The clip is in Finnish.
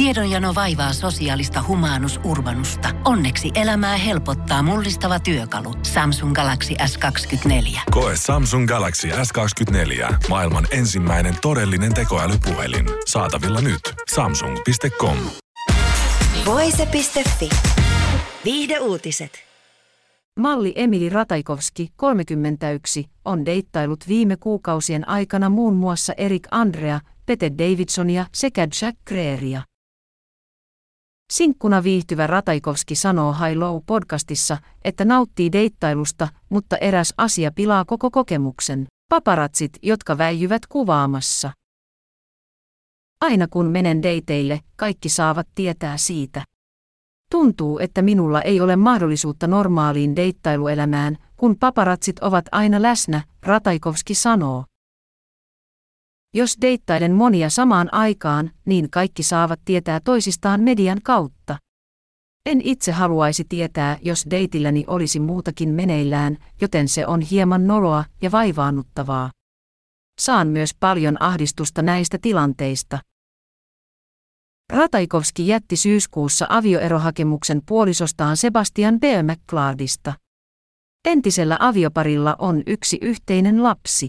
Tiedonjano vaivaa sosiaalista humanus urbanusta. Onneksi elämää helpottaa mullistava työkalu. Samsung Galaxy S24. Koe Samsung Galaxy S24. Maailman ensimmäinen todellinen tekoälypuhelin. Saatavilla nyt. Samsung.com. Voise.fi. Viihde uutiset. Malli Emili Rataikovski, 31, on deittailut viime kuukausien aikana muun muassa Erik Andrea, Pete Davidsonia sekä Jack Greeria. Sinkkuna viihtyvä Rataikovski sanoo High Low podcastissa, että nauttii deittailusta, mutta eräs asia pilaa koko kokemuksen. Paparatsit, jotka väijyvät kuvaamassa. Aina kun menen deiteille, kaikki saavat tietää siitä. Tuntuu, että minulla ei ole mahdollisuutta normaaliin deittailuelämään, kun paparatsit ovat aina läsnä, Rataikovski sanoo. Jos deittaiden monia samaan aikaan, niin kaikki saavat tietää toisistaan median kautta. En itse haluaisi tietää, jos deitilläni olisi muutakin meneillään, joten se on hieman noloa ja vaivaannuttavaa. Saan myös paljon ahdistusta näistä tilanteista. Rataikovski jätti syyskuussa avioerohakemuksen puolisostaan Sebastian B. McClardista. Entisellä avioparilla on yksi yhteinen lapsi.